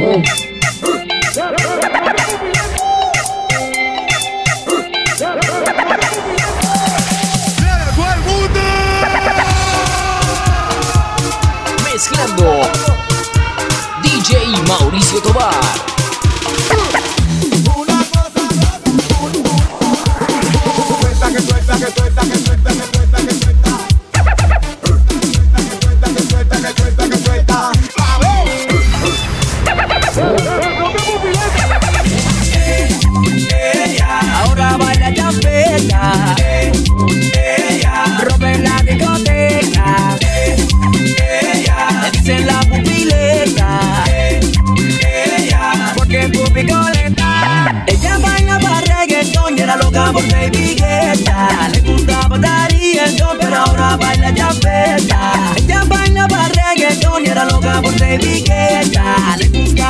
Oh.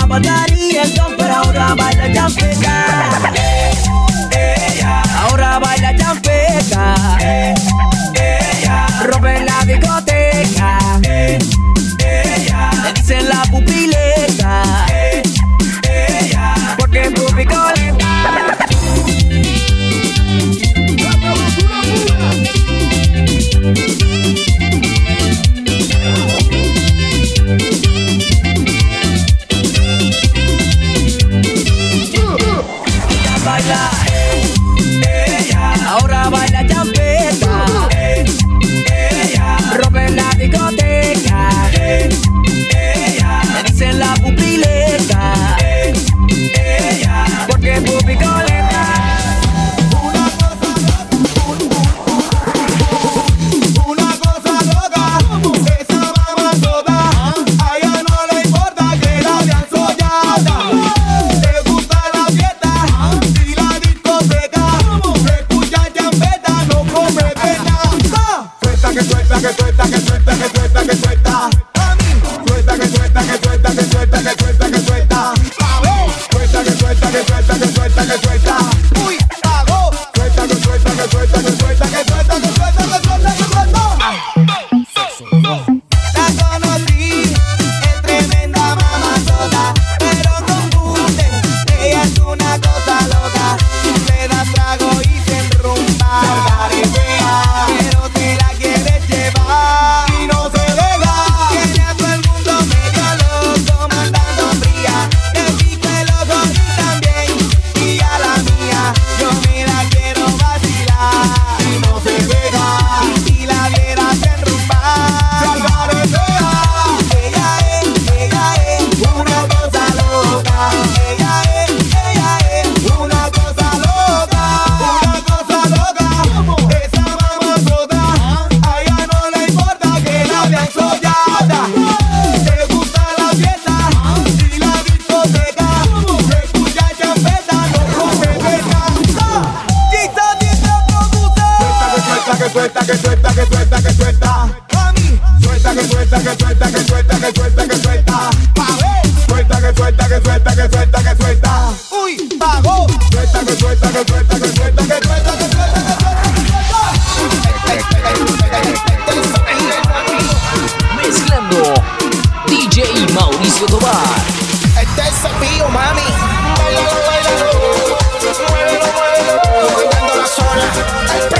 Bakari yankan fara hura ba da que suelta, que suelta, que suelta, que suelta. Suelta, que suelta, que suelta, que suelta, que suelta. suelta, que suelta, que suelta, que suelta, que suelta. Suelta, que suelta, que suelta, que suelta, que suelta. Uy, pagó. Suelta, que suelta, que suelta, que suelta, que suelta, que suelta, que suelta. Mezclando DJ Mauricio Tobar. Este es mami. Bailalo, bailalo. Muévelo, muévelo. La zona.